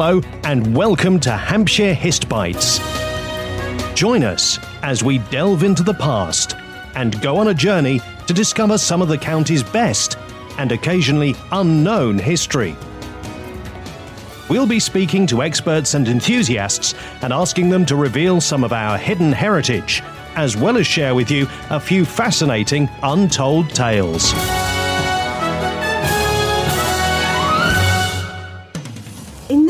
Hello, and welcome to Hampshire Hist Bites. Join us as we delve into the past and go on a journey to discover some of the county's best and occasionally unknown history. We'll be speaking to experts and enthusiasts and asking them to reveal some of our hidden heritage, as well as share with you a few fascinating untold tales.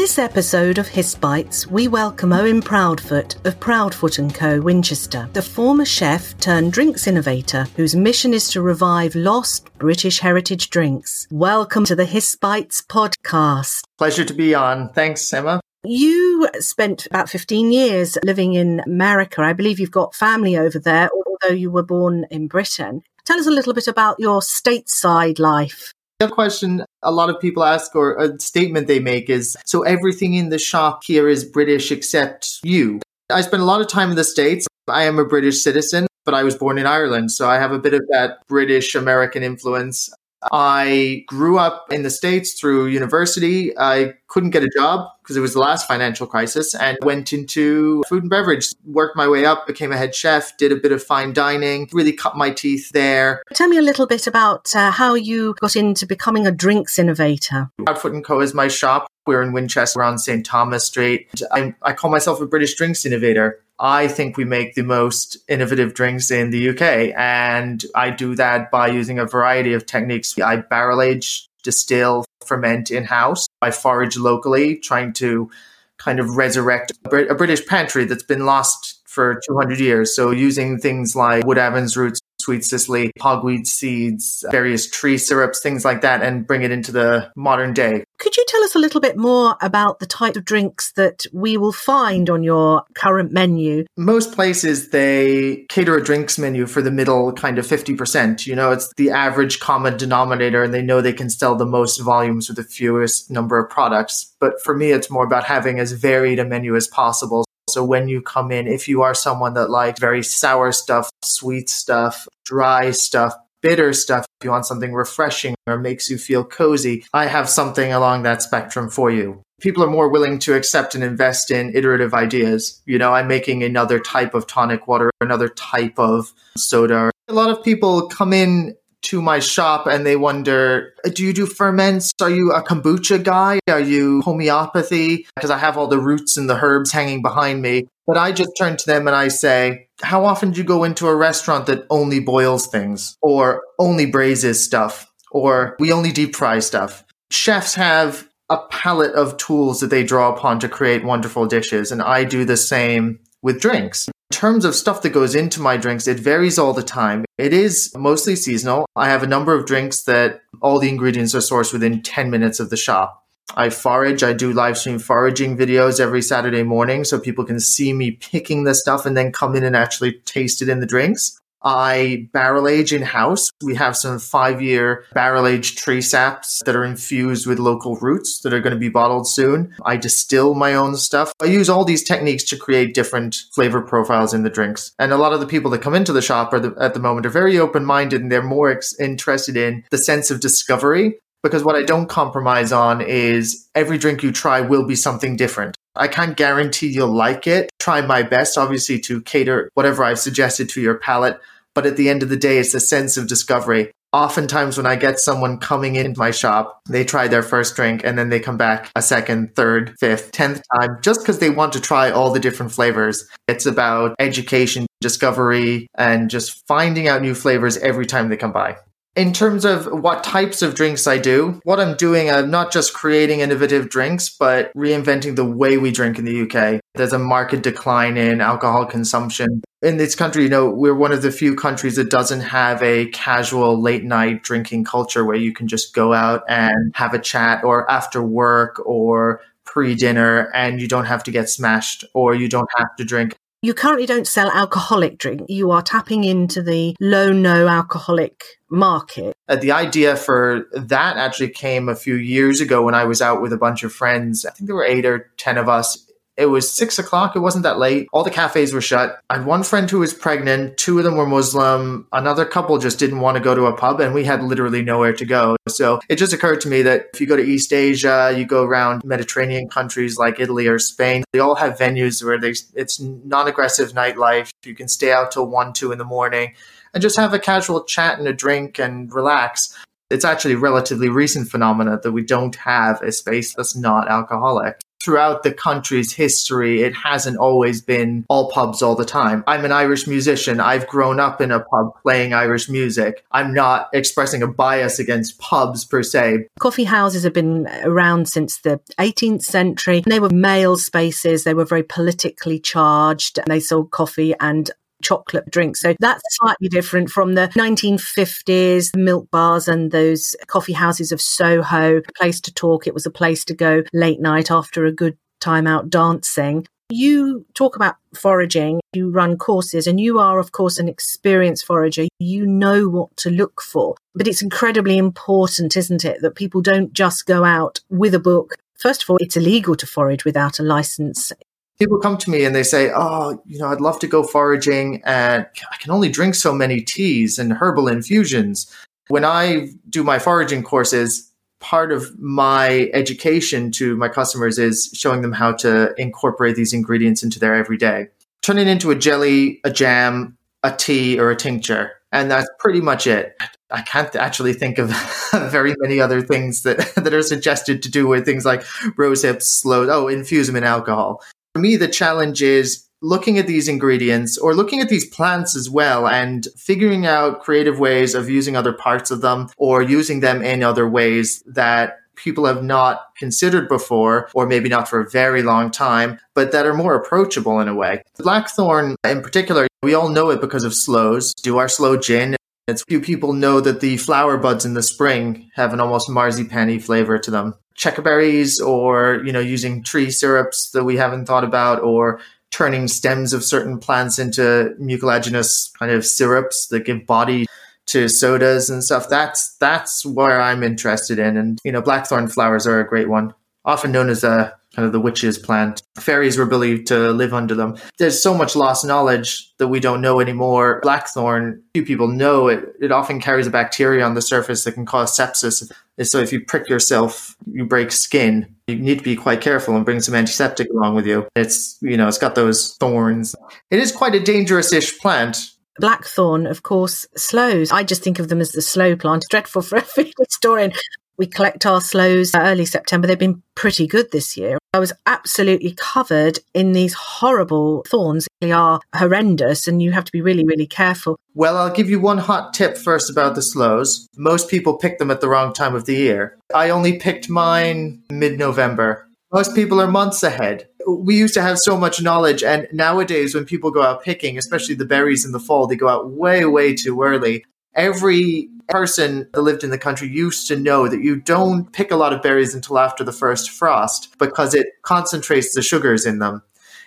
This episode of Hist Bites, we welcome Owen Proudfoot of Proudfoot & Co. Winchester, the former chef turned drinks innovator whose mission is to revive lost British heritage drinks. Welcome to the Hist Bites podcast. Pleasure to be on. Thanks, Emma. You spent about 15 years living in America. I believe you've got family over there, although you were born in Britain. Tell us a little bit about your stateside life. The question a lot of people ask or a statement they make is so everything in the shop here is British except you. I spent a lot of time in the States. I am a British citizen, but I was born in Ireland. So I have a bit of that British American influence. I grew up in the States through university. I couldn't get a job because it was the last financial crisis and went into food and beverage, worked my way up, became a head chef, did a bit of fine dining, really cut my teeth there. Tell me a little bit about uh, how you got into becoming a drinks innovator. Proudfoot & Co. is my shop. We're in Winchester we're on St. Thomas Street. I, I call myself a British drinks innovator. I think we make the most innovative drinks in the UK. And I do that by using a variety of techniques. I barrel age, distill, ferment in house. I forage locally, trying to kind of resurrect a British pantry that's been lost for 200 years. So using things like Wood avens roots, sweet cicely, hogweed seeds, various tree syrups, things like that, and bring it into the modern day. Could you tell us a little bit more about the type of drinks that we will find on your current menu? Most places they cater a drinks menu for the middle kind of 50%. You know, it's the average common denominator and they know they can sell the most volumes with the fewest number of products. But for me, it's more about having as varied a menu as possible so when you come in, if you are someone that likes very sour stuff, sweet stuff, dry stuff, bitter stuff, if you want something refreshing or makes you feel cozy, I have something along that spectrum for you. People are more willing to accept and invest in iterative ideas. You know, I'm making another type of tonic water, another type of soda. A lot of people come in to my shop and they wonder, do you do ferments? Are you a kombucha guy? Are you homeopathy? Because I have all the roots and the herbs hanging behind me. But I just turn to them and I say, how often do you go into a restaurant that only boils things or only braises stuff or we only deep fry stuff? Chefs have a palette of tools that they draw upon to create wonderful dishes. And I do the same with drinks. In terms of stuff that goes into my drinks, it varies all the time. It is mostly seasonal. I have a number of drinks that all the ingredients are sourced within 10 minutes of the shop. I forage. I do live stream foraging videos every Saturday morning so people can see me picking the stuff and then come in and actually taste it in the drinks. I barrel age in house. We have some five year barrel aged tree saps that are infused with local roots that are going to be bottled soon. I distill my own stuff. I use all these techniques to create different flavor profiles in the drinks. And a lot of the people that come into the shop the, at the moment are very open minded and they're more ex- interested in the sense of discovery. Because what I don't compromise on is every drink you try will be something different. I can't guarantee you'll like it. Try my best, obviously, to cater whatever I've suggested to your palate. But at the end of the day, it's a sense of discovery. Oftentimes, when I get someone coming into my shop, they try their first drink and then they come back a second, third, fifth, tenth time just because they want to try all the different flavors. It's about education, discovery, and just finding out new flavors every time they come by. In terms of what types of drinks I do, what I'm doing, I'm not just creating innovative drinks, but reinventing the way we drink in the UK. There's a market decline in alcohol consumption. In this country, you know, we're one of the few countries that doesn't have a casual late night drinking culture where you can just go out and have a chat or after work or pre dinner and you don't have to get smashed or you don't have to drink you currently don't sell alcoholic drink. You are tapping into the low no alcoholic market. Uh, the idea for that actually came a few years ago when I was out with a bunch of friends. I think there were eight or 10 of us It was six o'clock. It wasn't that late. All the cafes were shut. I had one friend who was pregnant. Two of them were Muslim. Another couple just didn't want to go to a pub and we had literally nowhere to go. So it just occurred to me that if you go to East Asia, you go around Mediterranean countries like Italy or Spain, they all have venues where they, it's non-aggressive nightlife. You can stay out till one, two in the morning and just have a casual chat and a drink and relax. It's actually a relatively recent phenomena that we don't have a space that's not alcoholic. Throughout the country's history, it hasn't always been all pubs all the time. I'm an Irish musician. I've grown up in a pub playing Irish music. I'm not expressing a bias against pubs per se. Coffee houses have been around since the 18th century. They were male spaces. They were very politically charged. They sold coffee and chocolate drinks. So that's slightly different from the 1950s milk bars and those coffee houses of Soho, a place to talk. It was a place to go late night after a good time out dancing. You talk about foraging, you run courses, and you are, of course, an experienced forager. You know what to look for. But it's incredibly important, isn't it, that people don't just go out with a book First of all, it's illegal to forage without a license people come to me and they say, "Oh, you know, I'd love to go foraging, and I can only drink so many teas and herbal infusions." When I do my foraging courses, part of my education to my customers is showing them how to incorporate these ingredients into their everyday. Turn it into a jelly, a jam, a tea, or a tincture. And that's pretty much it. I can't actually think of very many other things that, that are suggested to do with things like rose hips, sloe, oh, infuse them in alcohol. For me, the challenge is looking at these ingredients or looking at these plants as well and figuring out creative ways of using other parts of them or using them in other ways that people have not considered before, or maybe not for a very long time, but that are more approachable in a way. Blackthorn, in particular, we all know it because of sloes. Do our sloe gin. It's few people know that the flower buds in the spring have an almost marzipan flavor to them checkerberries or, you know, using tree syrups that we haven't thought about or turning stems of certain plants into mucilaginous kind of syrups that give body to sodas and stuff. That's that's where I'm interested in. And you know, blackthorn flowers are a great one, often known as a kind of the witches' plant. Fairies were believed to live under them. There's so much lost knowledge that we don't know anymore. Blackthorn, few people know it. It often carries a bacteria on the surface that can cause sepsis. So if you prick yourself, you break skin. You need to be quite careful and bring some antiseptic along with you. It's, you know, it's got those thorns. It is quite a dangerous-ish plant. Blackthorn, of course, sloes. I just think of them as the sloe plant. Dreadful for a food historian. We collect our sloes uh, early September. They've been pretty good this year. I was absolutely covered in these horrible thorns. They are horrendous and you have to be really, really careful. Well, I'll give you one hot tip first about the sloes. Most people pick them at the wrong time of the year. I only picked mine mid November. Most people are months ahead. We used to have so much knowledge, and nowadays, when people go out picking, especially the berries in the fall, they go out way, way too early every person that lived in the country used to know that you don't pick a lot of berries until after the first frost because it concentrates the sugars in them.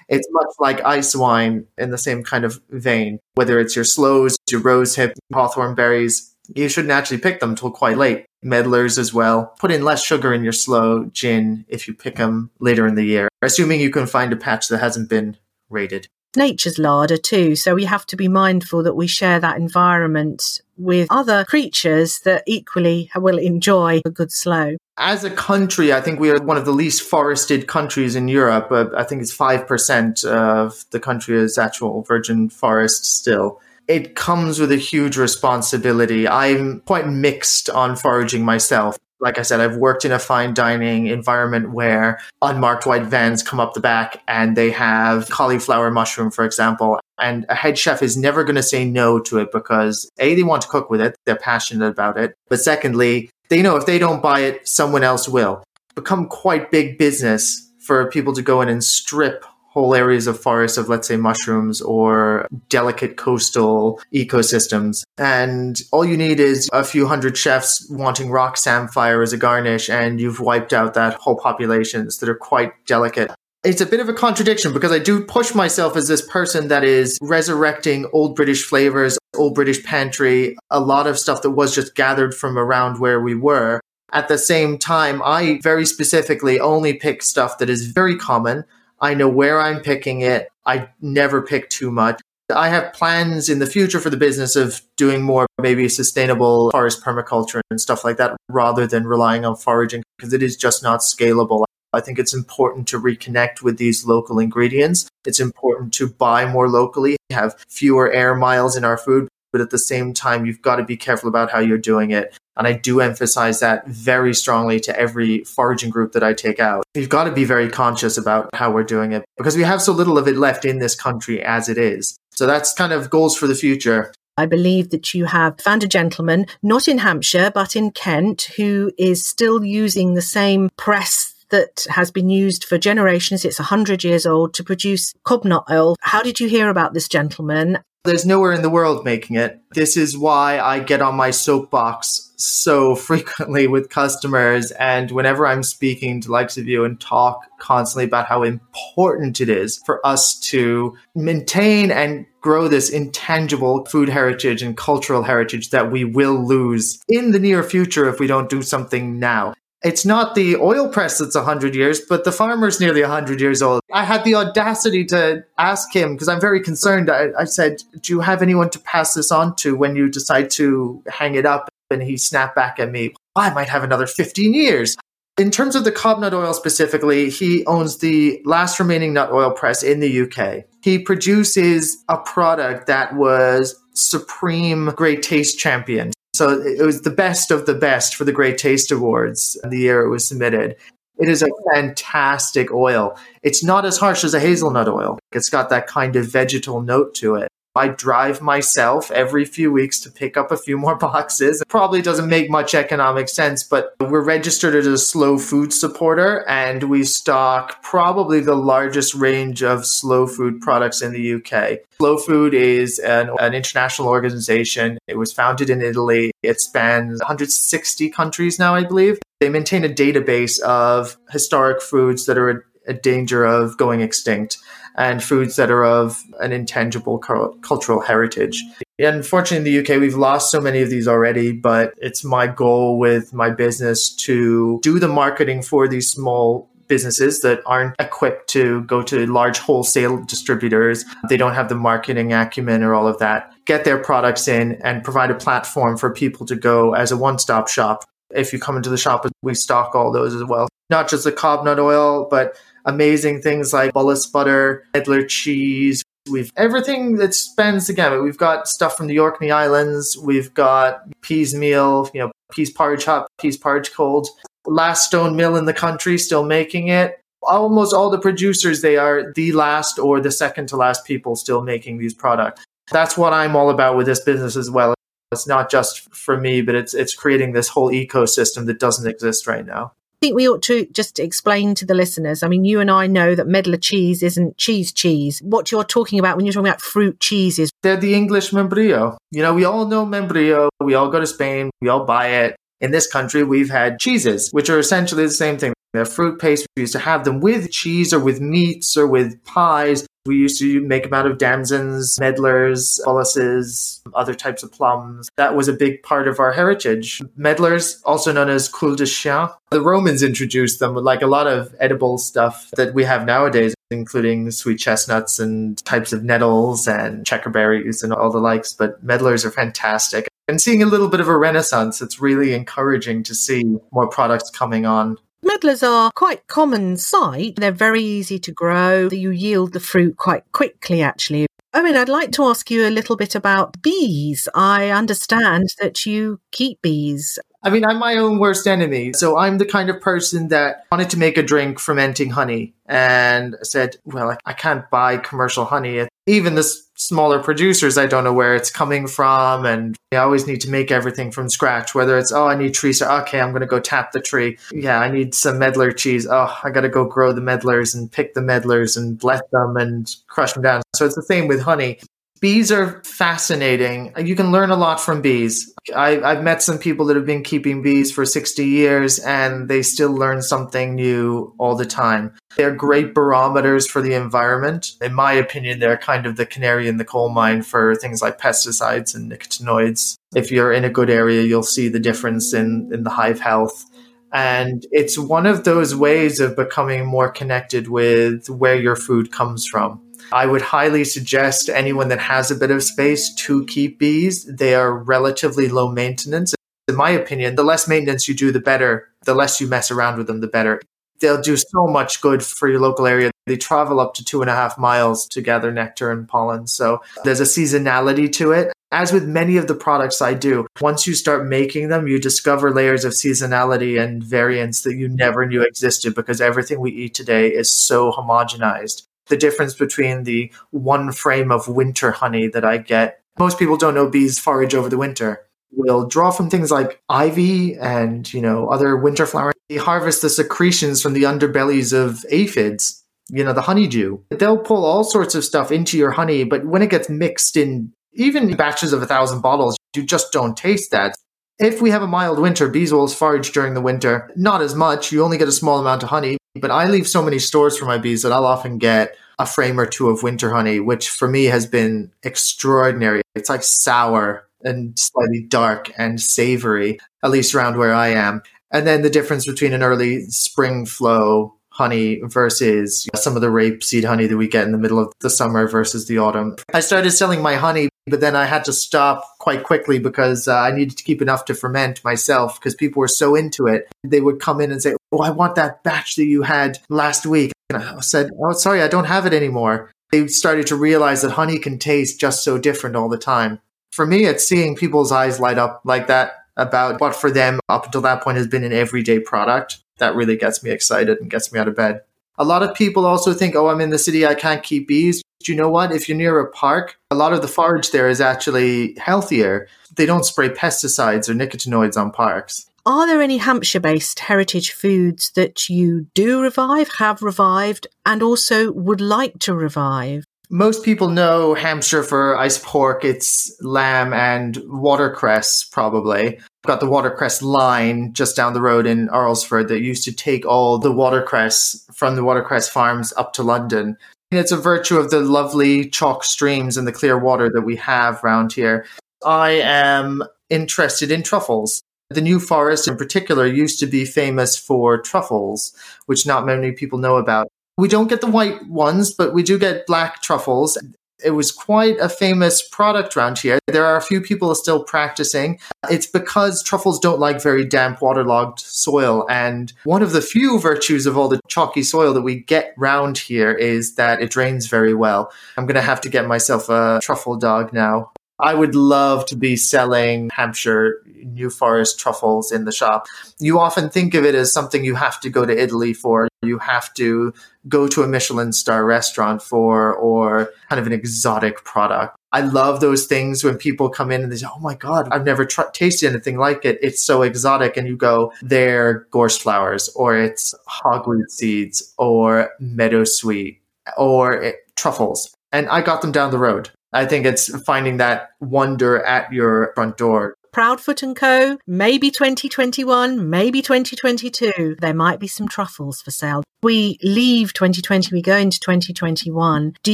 It's much like ice wine in the same kind of vein. Whether it's your sloes, your rosehip, hawthorn berries, you shouldn't actually pick them till quite late. Medlars as well. Put in less sugar in your sloe gin if you pick them later in the year, assuming you can find a patch that hasn't been raided nature's larder too. So we have to be mindful that we share that environment with other creatures that equally will enjoy a good sloe. As a country, I think we are one of the least forested countries in Europe. Uh, I think it's 5% of the country is actual virgin forest still. It comes with a huge responsibility. I'm quite mixed on foraging myself like I said, I've worked in a fine dining environment where unmarked white vans come up the back and they have cauliflower mushroom, for example. And a head chef is never going to say no to it because A, they want to cook with it, they're passionate about it. But secondly, they know if they don't buy it, someone else will. Become quite big business for people to go in and strip whole areas of forest of, let's say, mushrooms or delicate coastal ecosystems. And all you need is a few hundred chefs wanting rock samphire as a garnish, and you've wiped out that whole populations that are quite delicate. It's a bit of a contradiction because I do push myself as this person that is resurrecting old British flavors, old British pantry, a lot of stuff that was just gathered from around where we were. At the same time, I very specifically only pick stuff that is very common, I know where I'm picking it. I never pick too much. I have plans in the future for the business of doing more maybe sustainable forest permaculture and stuff like that rather than relying on foraging because it is just not scalable. I think it's important to reconnect with these local ingredients. It's important to buy more locally, have fewer air miles in our food, but at the same time, you've got to be careful about how you're doing it. And I do emphasize that very strongly to every foraging group that I take out. You've got to be very conscious about how we're doing it because we have so little of it left in this country as it is. So that's kind of goals for the future. I believe that you have found a gentleman, not in Hampshire, but in Kent, who is still using the same press that has been used for generations. It's 100 years old to produce cobnut oil. How did you hear about this gentleman? There's nowhere in the world making it. This is why I get on my soapbox so frequently with customers and whenever I'm speaking to likes of you and talk constantly about how important it is for us to maintain and grow this intangible food heritage and cultural heritage that we will lose in the near future if we don't do something now. It's not the oil press that's 100 years, but the farmer's nearly 100 years old. I had the audacity to ask him because I'm very concerned. I, I, said, Do you have anyone to pass this on to when you decide to hang it up? And he snapped back at me, I might have another 15 years. In terms of the cob nut oil specifically, he owns the last remaining nut oil press in the UK. He produces a product that was supreme great taste champion. So it was the best of the best for the Great Taste Awards the year it was submitted. It is a fantastic oil. It's not as harsh as a hazelnut oil. It's got that kind of vegetal note to it. I drive myself every few weeks to pick up a few more boxes. It probably doesn't make much economic sense, but we're registered as a slow food supporter and we stock probably the largest range of slow food products in the UK. Slow Food is an, an international organization. It was founded in Italy. It spans 160 countries now, I believe. They maintain a database of historic foods that are a danger of going extinct and foods that are of an intangible cultural heritage. Unfortunately, in the UK, we've lost so many of these already, but it's my goal with my business to do the marketing for these small businesses that aren't equipped to go to large wholesale distributors. They don't have the marketing acumen or all of that. Get their products in and provide a platform for people to go as a one stop shop. If you come into the shop, we stock all those as well. Not just the cob nut oil, but amazing things like Bullace butter, Edler cheese. We've everything that spans the gamut. We've got stuff from the Orkney Islands. We've got pease meal, you know, pease porridge hot, pease porridge cold. Last stone mill in the country, still making it. Almost all the producers, they are the last or the second to last people still making these products. That's what I'm all about with this business as well. It's not just for me, but it's it's creating this whole ecosystem that doesn't exist right now think we ought to just explain to the listeners. I mean, you and I know that Medlar cheese isn't cheese cheese. What you're talking about when you're talking about fruit cheeses. They're the English membrillo. You know, we all know membrillo. We all go to Spain. We all buy it. In this country, we've had cheeses, which are essentially the same thing. They're fruit paste. We used to have them with cheese or with meats or with pies. We used to make them out of damsons, medlars, bullaces, other types of plums. That was a big part of our heritage. Medlars, also known as cul de chien, the Romans introduced them with like a lot of edible stuff that we have nowadays, including sweet chestnuts and types of nettles and checkerberries and all the likes. But medlars are fantastic. And seeing a little bit of a renaissance, it's really encouraging to see more products coming on Medlars are quite common sight. They're very easy to grow. You yield the fruit quite quickly, actually. Mean, I'd like to ask you a little bit about bees. I understand that you keep bees. I mean, I'm my own worst enemy. So I'm the kind of person that wanted to make a drink fermenting honey and said, well, I can't buy commercial honey. Even the smaller producers, I don't know where it's coming from. And I always need to make everything from scratch, whether it's, oh, I need trees. Okay, I'm going to go tap the tree. Yeah, I need some medlar cheese. Oh, I got to go grow the medlars and pick the medlars and bless them and crush them down. So it's the same with honey. Bees are fascinating. You can learn a lot from bees. I, have met some people that have been keeping bees for 60 years and they still learn something new all the time. They're great barometers for the environment. In my opinion, they're kind of the canary in the coal mine for things like pesticides and nicotinoids. If you're in a good area, you'll see the difference in, in the hive health And it's one of those ways of becoming more connected with where your food comes from. I would highly suggest anyone that has a bit of space to keep bees. They are relatively low maintenance. In my opinion, the less maintenance you do, the better. The less you mess around with them, the better. They'll do so much good for your local area. They travel up to two and a half miles to gather nectar and pollen. So there's a seasonality to it. As with many of the products I do, once you start making them, you discover layers of seasonality and variance that you never knew existed because everything we eat today is so homogenized the difference between the one frame of winter honey that I get. Most people don't know bees forage over the winter. We'll draw from things like ivy and, you know, other winter flowers. They harvest the secretions from the underbellies of aphids, you know, the honeydew. They'll pull all sorts of stuff into your honey, but when it gets mixed in even batches of a thousand bottles, you just don't taste that. If we have a mild winter, bees will forage during the winter. Not as much. You only get a small amount of honey, but I leave so many stores for my bees that I'll often get a frame or two of winter honey, which for me has been extraordinary. It's like sour and slightly dark and savory, at least around where I am. And then the difference between an early spring flow honey versus some of the rapeseed honey that we get in the middle of the summer versus the autumn. I started selling my honey, but then I had to stop quite quickly because uh, I needed to keep enough to ferment myself because people were so into it. They would come in and say, Oh, I want that batch that you had last week. And I said, Oh, sorry, I don't have it anymore. They started to realize that honey can taste just so different all the time. For me, it's seeing people's eyes light up like that about what for them up until that point has been an everyday product that really gets me excited and gets me out of bed. A lot of people also think, oh, I'm in the city, I can't keep bees. Do you know what? If you're near a park, a lot of the forage there is actually healthier. They don't spray pesticides or nicotinoids on parks. Are there any Hampshire based heritage foods that you do revive, have revived, and also would like to revive? most people know Hampshire for ice pork. It's lamb and watercress, probably. Got the watercress line just down the road in Alresford that used to take all the watercress from the watercress farms up to London. And it's a virtue of the lovely chalk streams and the clear water that we have around here. I am interested in truffles. The New Forest in particular used to be famous for truffles, which not many people know about. We don't get the white ones, but we do get black truffles. It was quite a famous product around here. There are a few people still practicing. It's because truffles don't like very damp, waterlogged soil. And one of the few virtues of all the chalky soil that we get round here is that it drains very well. I'm going to have to get myself a truffle dog now. I would love to be selling Hampshire New Forest truffles in the shop. You often think of it as something you have to go to Italy for, you have to go to a Michelin star restaurant for, or kind of an exotic product. I love those things when people come in and they say, Oh my God, I've never tr- tasted anything like it. It's so exotic. And you go, they're gorse flowers, or it's hogweed seeds, or meadowsweet, or it, truffles. And I got them down the road. I think it's finding that wonder at your front door. Proudfoot and Co. Maybe 2021, maybe 2022. There might be some truffles for sale. We leave 2020, we go into 2021. Do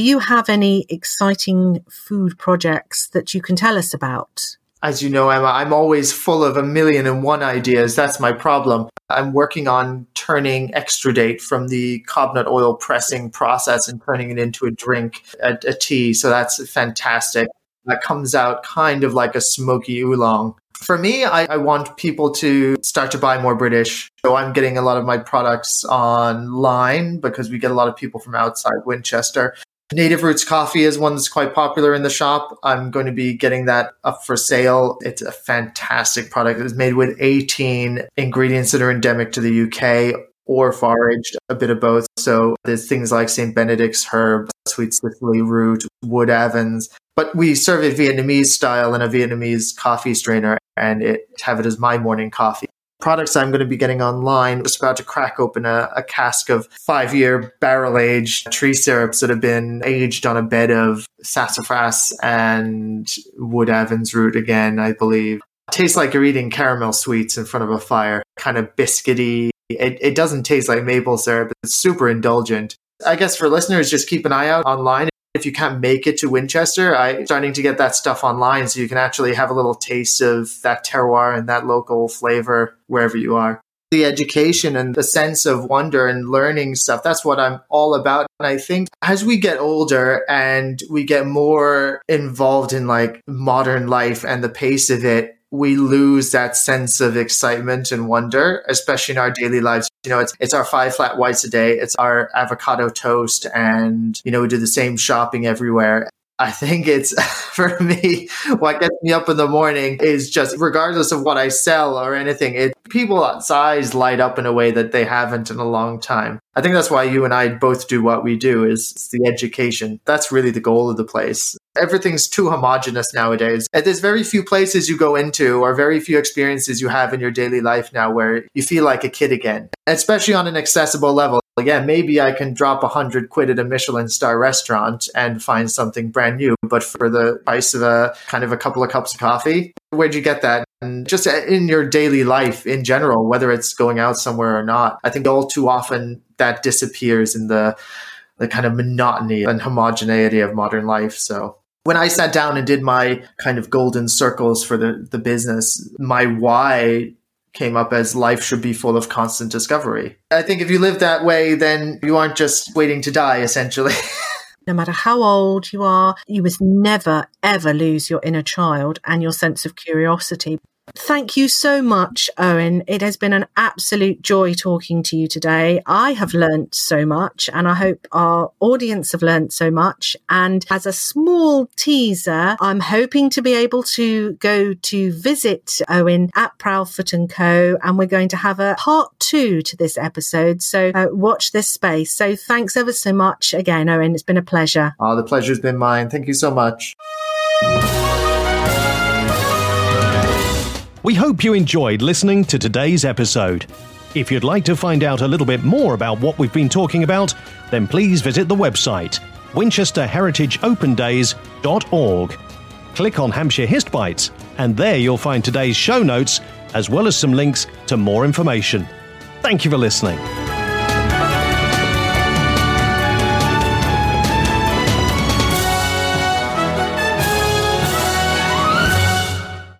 you have any exciting food projects that you can tell us about? As you know, Emma, I'm always full of a million and one ideas. That's my problem. I'm working on turning extrude from the cobnut oil pressing process and turning it into a drink, a, a tea. So that's fantastic. That comes out kind of like a smoky oolong. For me, I, I, want people to start to buy more British. So I'm getting a lot of my products online because we get a lot of people from outside Winchester. Native Roots Coffee is one that's quite popular in the shop. I'm going to be getting that up for sale. It's a fantastic product. It's made with 18 ingredients that are endemic to the UK or foraged, a bit of both. So there's things like St. Benedict's herb, sweet cicely root, wood avens. But we serve it Vietnamese style in a Vietnamese coffee strainer and it have it as my morning coffee products I'm going to be getting online. Just about to crack open a, a cask of five year barrel aged tree syrups that have been aged on a bed of sassafras and wood avens root again, I believe. Tastes like you're eating caramel sweets in front of a fire, kind of biscuity. It, it doesn't taste like maple syrup. It's super indulgent. I guess for listeners, just keep an eye out online if you can't make it to Winchester, I'm starting to get that stuff online so you can actually have a little taste of that terroir and that local flavor wherever you are. the education and the sense of wonder and learning stuff. That's what I'm all about. And I think as we get older and we get more involved in like modern life and the pace of it, we lose that sense of excitement and wonder, especially in our daily lives. You know, it's it's our five flat whites a day, it's our avocado toast, and you know, we do the same shopping everywhere. I think it's for me, what gets me up in the morning is just regardless of what I sell or anything, it people's eyes light up in a way that they haven't in a long time. I think that's why you and I both do what we do is the education. That's really the goal of the place. Everything's too homogenous nowadays. And there's very few places you go into or very few experiences you have in your daily life now where you feel like a kid again, especially on an accessible level yeah, maybe I can drop a hundred quid at a Michelin star restaurant and find something brand new, but for the price of a kind of a couple of cups of coffee, where'd you get that? And just uh, in your daily life in general, whether it's going out somewhere or not, I think all too often that disappears in the the kind of monotony and homogeneity of modern life. So when I sat down and did my kind of golden circles for the, the business, my why came up as life should be full of constant discovery. I think if you live that way, then you aren't just waiting to die, essentially. no matter how old you are, you must never, ever lose your inner child and your sense of curiosity. Thank you so much, Owen. It has been an absolute joy talking to you today. I have learnt so much, and I hope our audience have learnt so much. And as a small teaser, I'm hoping to be able to go to visit Owen at Proudfoot and Co. And we're going to have a part two to this episode. So uh, watch this space. So thanks ever so much again, Owen. It's been a pleasure. Oh, the pleasure's been mine. Thank you so much. We hope you enjoyed listening to today's episode. If you'd like to find out a little bit more about what we've been talking about, then please visit the website winchesterheritageopendays.org. Click on Hampshire Histbites, and there you'll find today's show notes as well as some links to more information. Thank you for listening.